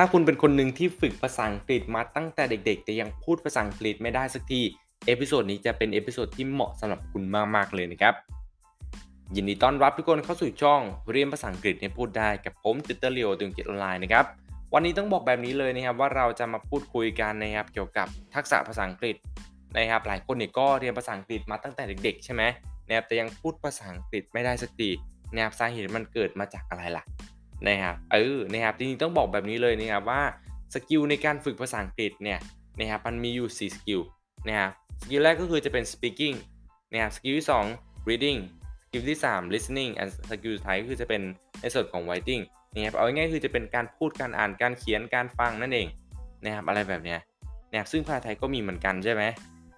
ถ้าคุณเป็นคนหนึ่งที่ฝึกภาษาอังกฤษมาตั้งแต่เด็ก ๆ แต่ยังพูดภาษาอังกฤษไม่ได้สักที episode นี้จะเป็น episode ที่เหมาะสำหรับคุณมากๆเลยนะครับ ยินดีต้อนรับทุกคนเข้าสู่ช่องเรียนภาษาอังกฤษให้พูดได้กับผมติวเตอร์ลีโอติวอังกฤษออนไลน์นะครับ วันนี้ต้องบอกแบบนี้เลยนะครับว่าเราจะมาพูดคุยกันนะครับเกี่ยวกับทักษะภาษาอังกฤษนะครับ หลายคนเนี่ยก็เรียนภาษาอังกฤษมาตั้งแต่เด็ก ๆ ใช่ไหมนะครับแต่ยังพูดภาษาอังกฤษไม่ได้สักทีนะครับสาเหตุมันเกิดมาจากอะไรล่ะ นะครับเออนะครับจริงๆต้องบอกแบบนี้เลยนะครับว่า skill ในการฝึกภาษาอังกฤษเนี่ยนะครับมันมีอยู่ 4 skill นะครับ skill แรกก็คือจะเป็น speaking นะครับ skill ที่ 2 reading skill ที่ 3 listening อัน skill สุดท้ายก็คือจะเป็นในส่วนของ writing นะครับเอาง่ายๆคือจะเป็นการพูดการอ่านการเขียนการฟังนั่นเองนะครับอะไรแบบเนี้ยนะครับซึ่งภาษาไทยก็มีเหมือนกันใช่ไหม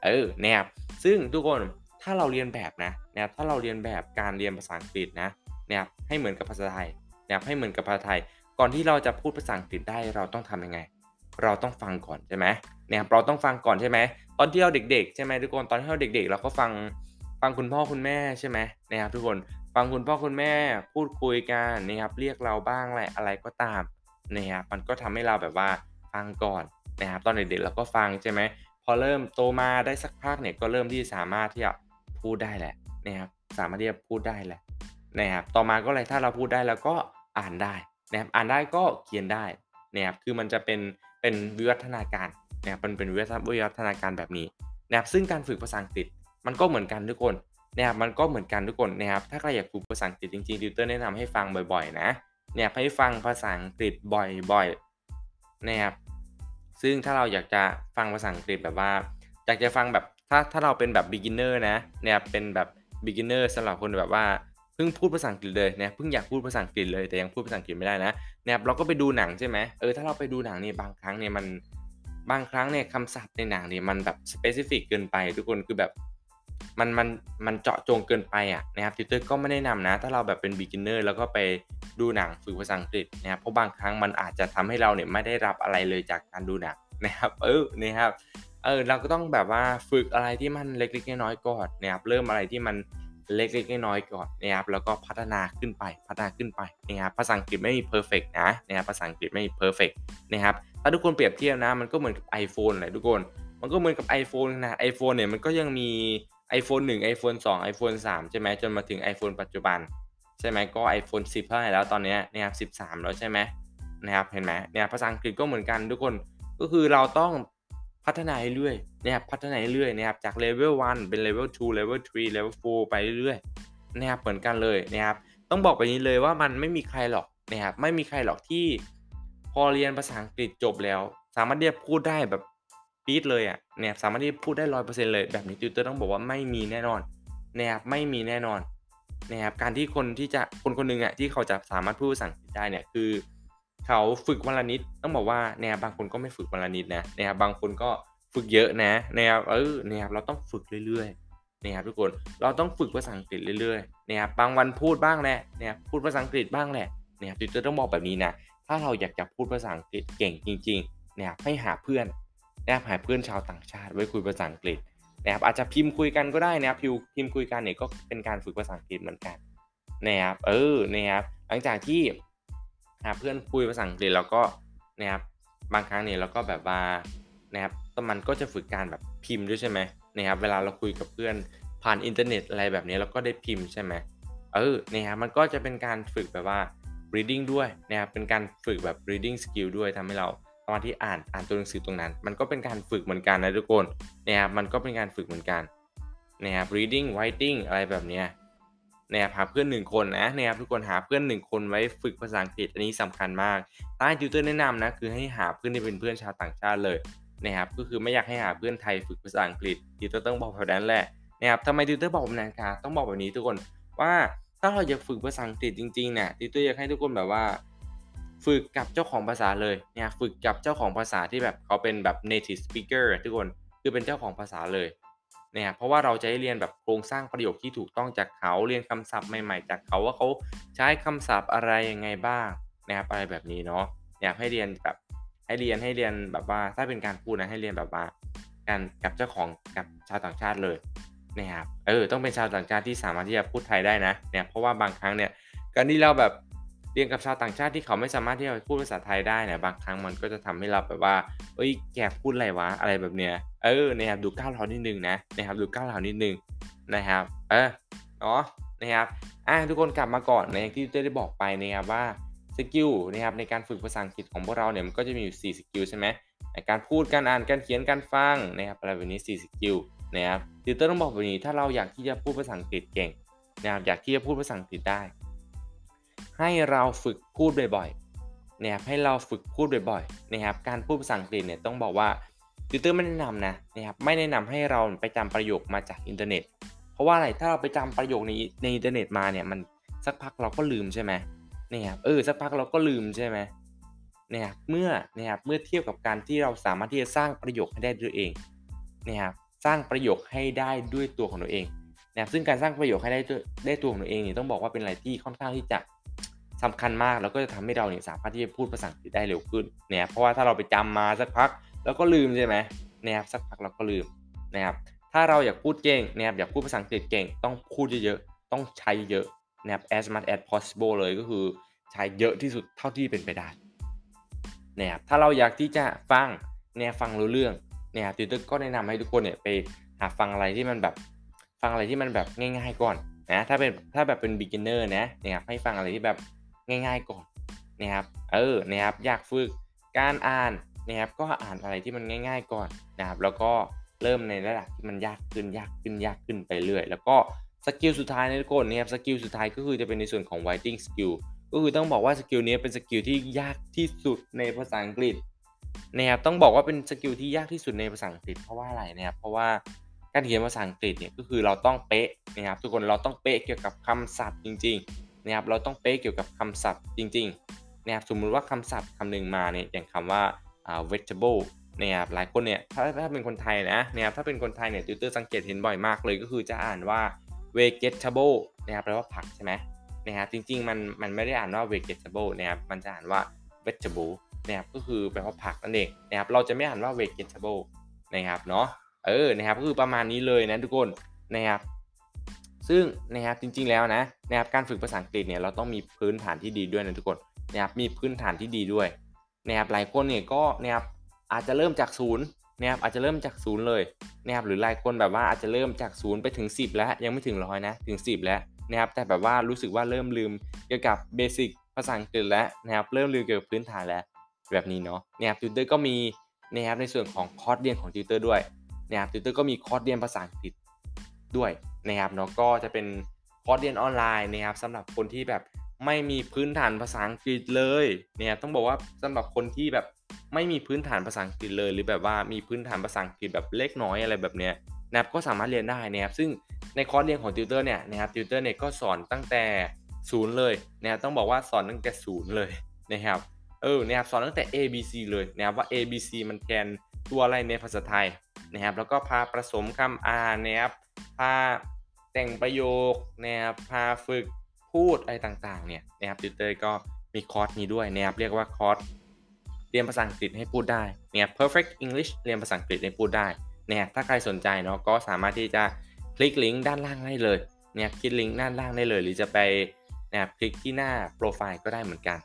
เออนะครับซึ่งทุกคนถ้าเราเรียนแบบนะนะครับถ้าเราเรียนแบบการเรียนภาษาอังกฤษนะนะครับให้เหมือนกับภาษาไทย นะครับให้เหมือนกับภาษาไทย ก่อนที่เราจะพูดภาษาอังกฤษได้เราต้องทำยังไง เราต้องฟังก่อนใช่ไหมเนี่ยเราต้องฟังก่อนใช่ไหมตอนที่เราเด็กๆใช่ไหมทุกคนตอนที่เราเด็ก ๆ เราก็ฟังฟังคุณพ่อคุณแม่ใช่ไหมนะครับทุกคนฟังคุณพ่อคุณแม่พูดคุยกันนะครับเรียกเราบ้างอะไรอะไรก็ตามนะครับมันก็ทำให้เราแบบว่าฟังก่อนนะครับตอนเด็กๆเราก็ฟังใช่ไหมพอเริ่มโตมาได้สักพักเนี่ยก็เริ่มที่สามารถที่จะพูดได้แหละนะครับสามารถที่จะพูดได้แหละนะครับต่อมาก็เลยถ้าเราพูดได้แล้วก็ อ่านได้นะครับอ่านได้ก็เขียนได้นะครับคือมันจะเป็นเป็นวิวัฒนาการนะครับมันเป็นวิวัฒนาการแบบนี้นะครับซึ่งการฝึกภาษาอังกฤษมันก็เหมือนกันทุกคนนะครับมันก็เหมือนกันทุกคนนะครับถ้าใครอยากฝึกภาษาอังกฤษจริงๆดิวเตอร์แนะนำให้ฟังบ่อยๆนะเนี่ยให้ฟังภาษาอังกฤษบ่อยๆนะครับซึ่งถ้าเราอยากจะฟังภาษาอังกฤษแบบว่าอยากจะฟังแบบถ้าถ้าเราเป็นแบบ beginner นะเนี่ยเป็นแบบ beginner สำหรับคนแบบว่า พิ่งพูดภาษาอังกฤษเลยนะเพิ่งอยากพูดภาษาอังกฤษเลยแต่ยังพูดภาษาอังกฤษไม่ได้นะเนี่ยเราก็ไปดูหนังใช่ไหมเออถ้าเราไปดูหนังเนี่ยบางครั้งเนี่ยมันบางครั้งเนี่ยคำศัพท์ในหนังเนี่ยมันแบบสเปซิฟิกเกินไป ทุกคนคือแบบมันมันมันเจาะจงเกินไปอะนะครับติวเตอร์ก็ไม่แนะนำนะ ถ้าเราแบบเป็น beginner แล้วก็ไปดูหนังฝึกภาษาอังกฤษนะครับเพราะบางครั้งมันอาจจะทำให้เราเนี่ยไม่ได้รับอะไรเลยจากการดูหนังนะครับเออนะครับเออเราก็ต้องแบบว่าฝึกอะไรที่มันเล็กๆน้อยๆก่อนนะครับเริ่มอะไรที่มัน เล็กๆน้อยๆก่อนนะครับแล้วก็พัฒนาขึ้นไปพัฒนาขึ้นไปนะครับภาษาอังกฤษไม่มี perfect นะนะครับภาษาอังกฤษไม่มี perfect นะครับถ้าทุกคนเปรียบเทียบนะมันก็เหมือนกับ iPhone เลยทุกคน มันก็เหมือนกับ iPhone นะ iPhone เนี่ยมันก็ยังมี iPhone 1 iPhone 2 iPhone 3 ใช่ไหมจนมาถึง iPhone ปัจจุบัน ใช่ไหมก็ iPhone 10 เท่าไหร่แล้วตอนนี้นะครับ13 แล้วใช่ไหมนะครับเห็นไหมเนี่ยภาษาอังกฤษก็เหมือนกันทุกคนก็คือเราต้องพัฒนาเรื่อย นะครับพัฒนาเรื่อยนะครับจากเลเวล1เป็นเลเวล2เลเวล3เลเวล4ไปเรื่อยๆนะครับเหมือนกันเลยนะครับต้องบอกแบบนี้เลยว่ามันไม่มีใครหรอกนะครับไม่มีใครหรอกที่พอเรียนภาษาอังกฤษจบแล้ว สามารถที่จะพูดได้แบบปี๊ดเลยอะเนี่ยสามารถที่จะพูดได้ร้อยเปอร์เซ็นต์เลยแบบนี้ติวเตอร์ต้องบอกว่าไม่มีแน่นอนนะครับไม่มีแน่นอนนะครับการที่คนที่จะคนคนหนึ่งอะที่เขาจะสามารถพูดภาษาอังกฤษได้เนี่ยคือ เขาฝึกวันละนิดต้องบอกว่าเนี่ยบางคนก็ไม่ฝึกวันละนิดนะเนี่ยบางคนก็ ฝึกเยอะนะนะครับเออเนี่ยเราต้องฝึกเรื่อยๆนะครับทุกคนเราต้องฝึกภาษาอังกฤษเรื่อยๆเนี่ยบบางวันพูดบ้างแหละเนี่ยพูดภาษาอังกฤษบ้างแหละเนี่ยติวเตอร์ต้องบอกแบบนี้นะถ้าเราอยากจะพูดภาษาอังกฤษเก่งจริงๆเนี่ยให้หาเพื่อนนะครับหาเพื่อนชาวต่างชาติไว้คุยภาษาอังกฤษนะครับอาจจะพิมพ์คุยกันก็ได้นะครับพิมพ์พิมพ์คุยกันเนี่ยก็เป็นการฝึกภาษาอังกฤษเหมือนกันนะครับเออนะครับหลังจากที่หาเพื่อนคุยภาษาอังกฤษแล้วก็นะครับบางครั้งเนี่ยเราก็แบบว่านะครับ มันก็จะฝึกการแบบพิมพ์ด้วยใช่ไหมนะครับเวลาเราคุยกับเพื่อนผ่านอินเทอร์เน็ตอะไรแบบนี้เราก็ได้พิมพ์ใช่ไหมเออนะครับมันก็จะเป็นการฝึกแบบว่า reading ด้วยนะครับเป็นการฝึกแบบ reading skill ด้วยทำให้เราสามารถที่อ่านอ่านตัวหนังสือตรงนั้น มันก็เป็นการฝึกเหมือนกันนะทุกคนนะครับมันก็เป็นการฝึกเหมือนกันนะครับ reading writing อะไรแบบนี้นะครับหาเพื่อนหนึ่งคนนะนะครับทุกคนหาเพื่อนหนึ่งคนไว้ฝึกภาษาอังกฤษอันนี้สำคัญมากใต้จิวเตอร์แนะนำนะคือให้หาเพื่อนที่เป็นเพื่อนชาวต่างชาติเลย นะครับก็คือไม่อยากให้หาเพื่อนไทยฝึกภาษาอังกฤษติวเตอร์ต้องบอกแบบนั้นแหละนะครับทำไมติวเตอร์บอกแบบนั้นคะต้องบอกแบบนี้ทุกคนว่าถ้าเราอยากฝึกภาษาอังกฤษจริงๆเนี่ยติวเตอร์อยากให้ทุกคนแบบว่า ฝึกกับเจ้าของภาษาเลยเนี่ยฝึกกับเจ้าของภาษาที่แบบเขาเป็นแบบ native speaker ทุกคนคือเป็นเจ้าของภาษาเลยเนี่ยเพราะว่าเราจะได้เรียนแบบโครงสร้างประโยคที่ถูกต้องจากเขาเรียนคำศัพท์ใหม่ๆ จากเขาว่าเขาใช้คำศัพท์อะไรยังไงบ้างนะครับอะไรแบบนี้เนาะอยากให้เรียนแบบ ให้เรียนให้เรียนแบบว่าถ้าเป็นการพูดนะให้เรียนแบบว่าการกับเจ้าของกับชาวต่างชาติเลยนะครับเออต้องเป็นชาวต่างชาติที่สามารถที่จะพูดไทยได้นะเนี่ยเพราะว่าบางครั้งเนี่ยการที่เราแบบเรียนกับชาวต่างชาติที่เขาไม่สามารถที่จะพูดภาษาไทยได้เนี่ยบางครั้งมันก็จะทำให้เราแบบว่าเอ้ยแกพูดอะไรวะอะไรแบบเนี้ยเออนะครับดูก้าวร้าวนิดนึงนะนะครับดูก้าวร้าวนิดนึงนะครับเออเนาะนะครับอะทุกคนกลับมาก่อนนะอย่างที่ได้บอกไปนะครับว่า skill นะครับในการฝึกภาษาอังกฤษของพวกเราเนี่ยมันก็จะมีอยู่4 skill ใช่ไหมการพูดการอ่านการเขียนการฟังนะครับอะไรแบบนี้4 skill นะครับติวเตอร์ต้องบอกแบบนี้ถ้าเราอยากที่จะพูดภาษาอังกฤษเก่งนะครับอยากที่จะพูดภาษาอังกฤษได้ ให้เราฝึกพูดบ่อยๆนะครับให้เราฝึกพูดบ่อยๆนะครับการพูดภาษาอังกฤษเนี่ยต้องบอกว่าติวเตอร์ไม่แนะนำนะนะครับไม่แนะนำให้เราไปจำประโยคมาจากอินเทอร์เน็ต เพราะว่าอะไรถ้าเราไปจำประโยคในในอินเทอร์เน็ตมาเนี่ยมันสักพักเราก็ลืมใช่ไหม นะครับเออสักพักเราก็ลืมใช่ไหมนะครับเมื่อนะครับเมื่อเทียบกับการที่เราสามารถที่จะสร้างประโยคให้ได้ด้วยเองนะครับสร้างประโยคให้ได้ด้วยตัวของตัวเองนะครับซึ่งการสร้างประโยคให้ได้ด้วยได้ตัวของตัวเองเนี่ยต้องบอกว่าเป็นอะไรที่ค่อนข้างที่จะสำคัญมากแล้วก็จะทำให้เราเนี่ยสามารถที่จะพูดภาษาอังกฤษได้เร็วขึ้นเนี่ยเพราะว่าถ้าเราไปจำมาสักพักแล้วก็ลืมใช่ไหมนะครับสักพักเราก็ลืมนะครับถ้าเราอยากพูดเก่งนะครับอยากพูดภาษาอังกฤษเก่ง ต้องพูดเยอะๆต้องใช้เยอะ นะครับ as much as possible เลยก็คือใช้เยอะที่สุดเท่าที่เป็นไปได้นะครับถ้าเราอยากที่จะฟังเนี่ยฟังรู้เรื่องเนี่ยติวเตอร์ก็แนะนำให้ทุกคนเนี่ยไปหาฟังอะไรที่มันแบบฟังอะไรที่มันแบบง่ายๆก่อนนะถ้าเป็นถ้าแบบเป็น beginner นะนะครับให้ฟังอะไรที่แบบง่ายๆก่อนนะครับเออนะครับอยากฝึกการอ่านนะครับก็อ่านอะไรที่มันง่าย ๆ ก่อนนะครับแล้วก็เริ่มในระดับที่มันยากขึ้นยากขึ้นยากขึ้นไปเรื่อยแล้วก็ skill สุดท้ายในทุกคนนะครับ skill สุดท้ายก็คือจะเป็นในส่วนของ writing skill ก็คือต้องบอกว่า skill นี้เป็น skill ที่ยากที่สุดในภาษาอังกฤษนะครับต้องบอกว่าเป็น skill ที่ยากที่สุดในภาษาอังกฤษเพราะว่าอะไรนะครับเพราะว่าการเขียนภาษาอังกฤษเนี่ยก็คือเราต้องเป๊ะนะครับทุกคนเราต้องเป๊ะเกี่ยวกับคำศัพท์จริงๆนะครับเราต้องเป๊ะเกี่ยวกับคำศัพท์จริงๆนะครับสมมุติว่าคำศัพท์คำหนึ่งมาเนี่ยอย่างคำว่า vegetable นะครับหลายคนเนี่ยถ้าถ้าเป็นคนไทยนะนะครับถ้าเป็นคนไทยเนี่ยติวเตอร์สังเกตเห็นบ่อยมากเลยก็คือจะอ่านว่า vegetable นะครับแปลว่าผักใช่ไหมนะครับจริงๆมันมันไม่ได้อ่านว่า vegetable นะครับมันจะอ่านว่า vegetable นะครับก็คือแปลว่าผักนั่นเองนะครับเราจะไม่อ่านว่า vegetable นะครับเนาะเออนะครับก็คือประมาณนี้เลยนะทุกคนนะครับซึ่งนะครับจริงๆแล้วนะนะครับการฝึกภาษาอังกฤษเนี่ยเราต้องมีพื้นฐานที่ดีด้วยนะทุกคนนะครับมีพื้นฐานที่ดีด้วยนะครับหลายคนเนี่ยก็นะครับอาจจะเริ่มจากศูนย์ นะครับอาจจะเริ่มจากศูนย์เลยนะครับหรือหลายคนแบบว่าอาจจะเริ่มจากศูนย์ไปถึง 10 แล้วยังไม่ถึงร้อยนะถึง 10 แล้วนะครับแต่แบบว่ารู้สึกว่าเริ่มลืมเกี่ยวกับ basic ภาษาอังกฤษแล้วนะครับเริ่มลืมเกี่ยวกับพื้นฐานแล้วแบบนี้เนาะนะครับติวเตอร์ก็มีนะครับในส่วนของคอร์สเรียนของติวเตอร์ด้วยนะครับติวเตอร์ก็มีคอร์สเรียนภาษาอังกฤษด้วยนะครับเนาะก็จะเป็นคอร์สเรียนออนไลน์นะครับสำหรับคนที่แบบไม่มีพื้นฐานภาษาอังกฤษเลยเนี่ยต้องบอกว่าสำหรับคนที่แบบ ไม่มีพื้นฐานภาษาอังกฤษเลย หรือแบบว่ามีพื้นฐานภาษาอังกฤษแบบเล็กน้อยอะไรแบบเนี้ยนะครับก็สามารถเรียนได้นะครับซึ่งในคอร์สเรียนของติวเตอร์เนี่ยนะครับติวเตอร์เนี่ยก็สอนตั้งแต่ศูนย์เลยนะครับต้องบอกว่าสอนตั้งแต่ศูนย์เลยนะครับเออนะครับสอนตั้งแต่ A B C เลยนะครับว่า A B C มันแทนตัวอะไรในภาษาไทยนะครับแล้วก็พาผสมคำอ่านนะครับพาแต่งประโยคนะครับพาฝึกพูดอะไรต่างๆเนี่ยนะครับติวเตอร์ก็มีคอร์สนี้ด้วยนะครับเรียกว่าคอร์ส เรียนภาษาอังกฤษให้พูดได้เนี่ย perfect English เรียนภาษาอังกฤษให้พูดได้เนี่ยถ้าใครสนใจเนาะก็สามารถที่จะคลิกลิงก์ด้านล่างได้เลยเนี่ยคลิกลิงก์ด้านล่างได้เลย หรือจะไปนะครับคลิกที่หน้าโปรไฟล์ก็ได้เหมือนกัน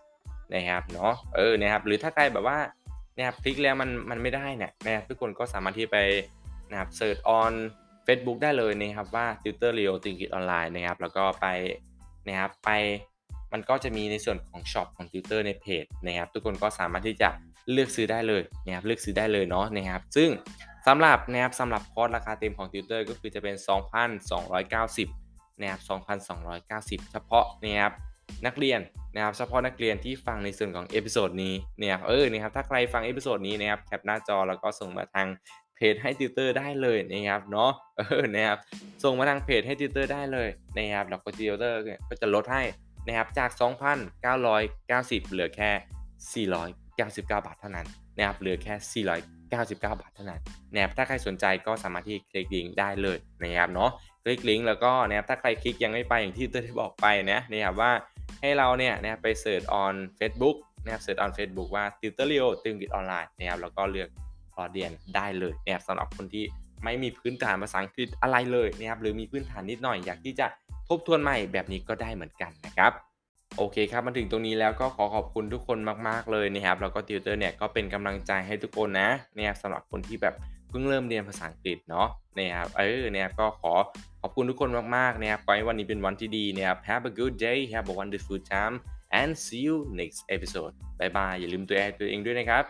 นะครับเนาะเออนะครับหรือถ้าใครแบบว่านะครับคลิกแล้วมันมันไม่ได้เนี่ยนะครับทุกคนก็สามารถที่ไปนะครับเสิร์ช on Facebook ได้เลยนะครับว่า Tutor Leo ติวอังกฤษออนไลน์นะครับแล้วก็ไปนะครับไป มันก็จะมีในส่วนของ shop ของติวเตอร์ในเพจนะครับ ทุกคนก็สามารถที่จะเลือกซื้อได้เลยนะครับเลือกซื้อได้เลยเนาะนะครับ ซึ่งสำหรับนะครับสำหรับคอร์สราคาเต็มของติวเตอร์ก็คือจะเป็น 2,290นะครับ2,290 เฉพาะนะครับนักเรียนนะครับเฉพาะนักเรียนที่ฟังในส่วนของ episode นี้เนี่ยเออนะครับถ้าใครฟัง episode นี้นะครับแคปหน้าจอแล้วก็ส่งมาทางเพจให้ติวเตอร์ได้เลยนะครับเนาะเออนะครับส่งมาทางเพจให้ติวเตอร์ได้เลยนะครับแล้วก็ติวเตอร์ก็จะลดให้ นะครับจาก 2,990 เหลือแค่ 499 บาทเท่านั้นนะครับเหลือแค่ 499 บาทเท่านั้นนะครับถ้าใครสนใจก็สามารถที่คลิกลิงก์ได้เลยนะครับเนาะคลิกลิงก์แล้วก็นะครับถ้าใครคลิกยังไม่ไปอย่างที่ติวเตอร์ได้บอกไปนะนะครับว่าให้เราเนี่ยนะครับไปเสิร์ช on Facebook นะครับเสิร์ช on Facebook ว่า Tutorial ตึงกิจออนไลน์นะครับแล้วก็เลือกคอเรียนได้เลยนะครับสำหรับคนที่ไม่มีพื้นฐานภาษาอังกฤษอะไรเลยนะครับหรือมีพื้นฐานนิดหน่อยอยากที่จะ ทบทวนใหม่แบบนี้ก็ได้เหมือนกันนะครับโอเคครับมาถึงตรงนี้แล้วก็ขอขอบคุณทุกคนมากๆเลยนะครับแล้วก็ติวเตอร์เนี่ยก็เป็นกำลังใจให้ทุกคนนะเนี่ยสำหรับคนที่แบบเพิ่งเริ่มเรียนภาษาอังกฤษเนาะนะครับเออเนี่ยก็ขอขอบคุณทุกคนมากๆนะครับขอให้วันนี้เป็นวันที่ดีนะครับ Have a good day have a wonderful time and see you next episode บายบายอย่าลืมตัวแอตัวเองด้วยนะครับ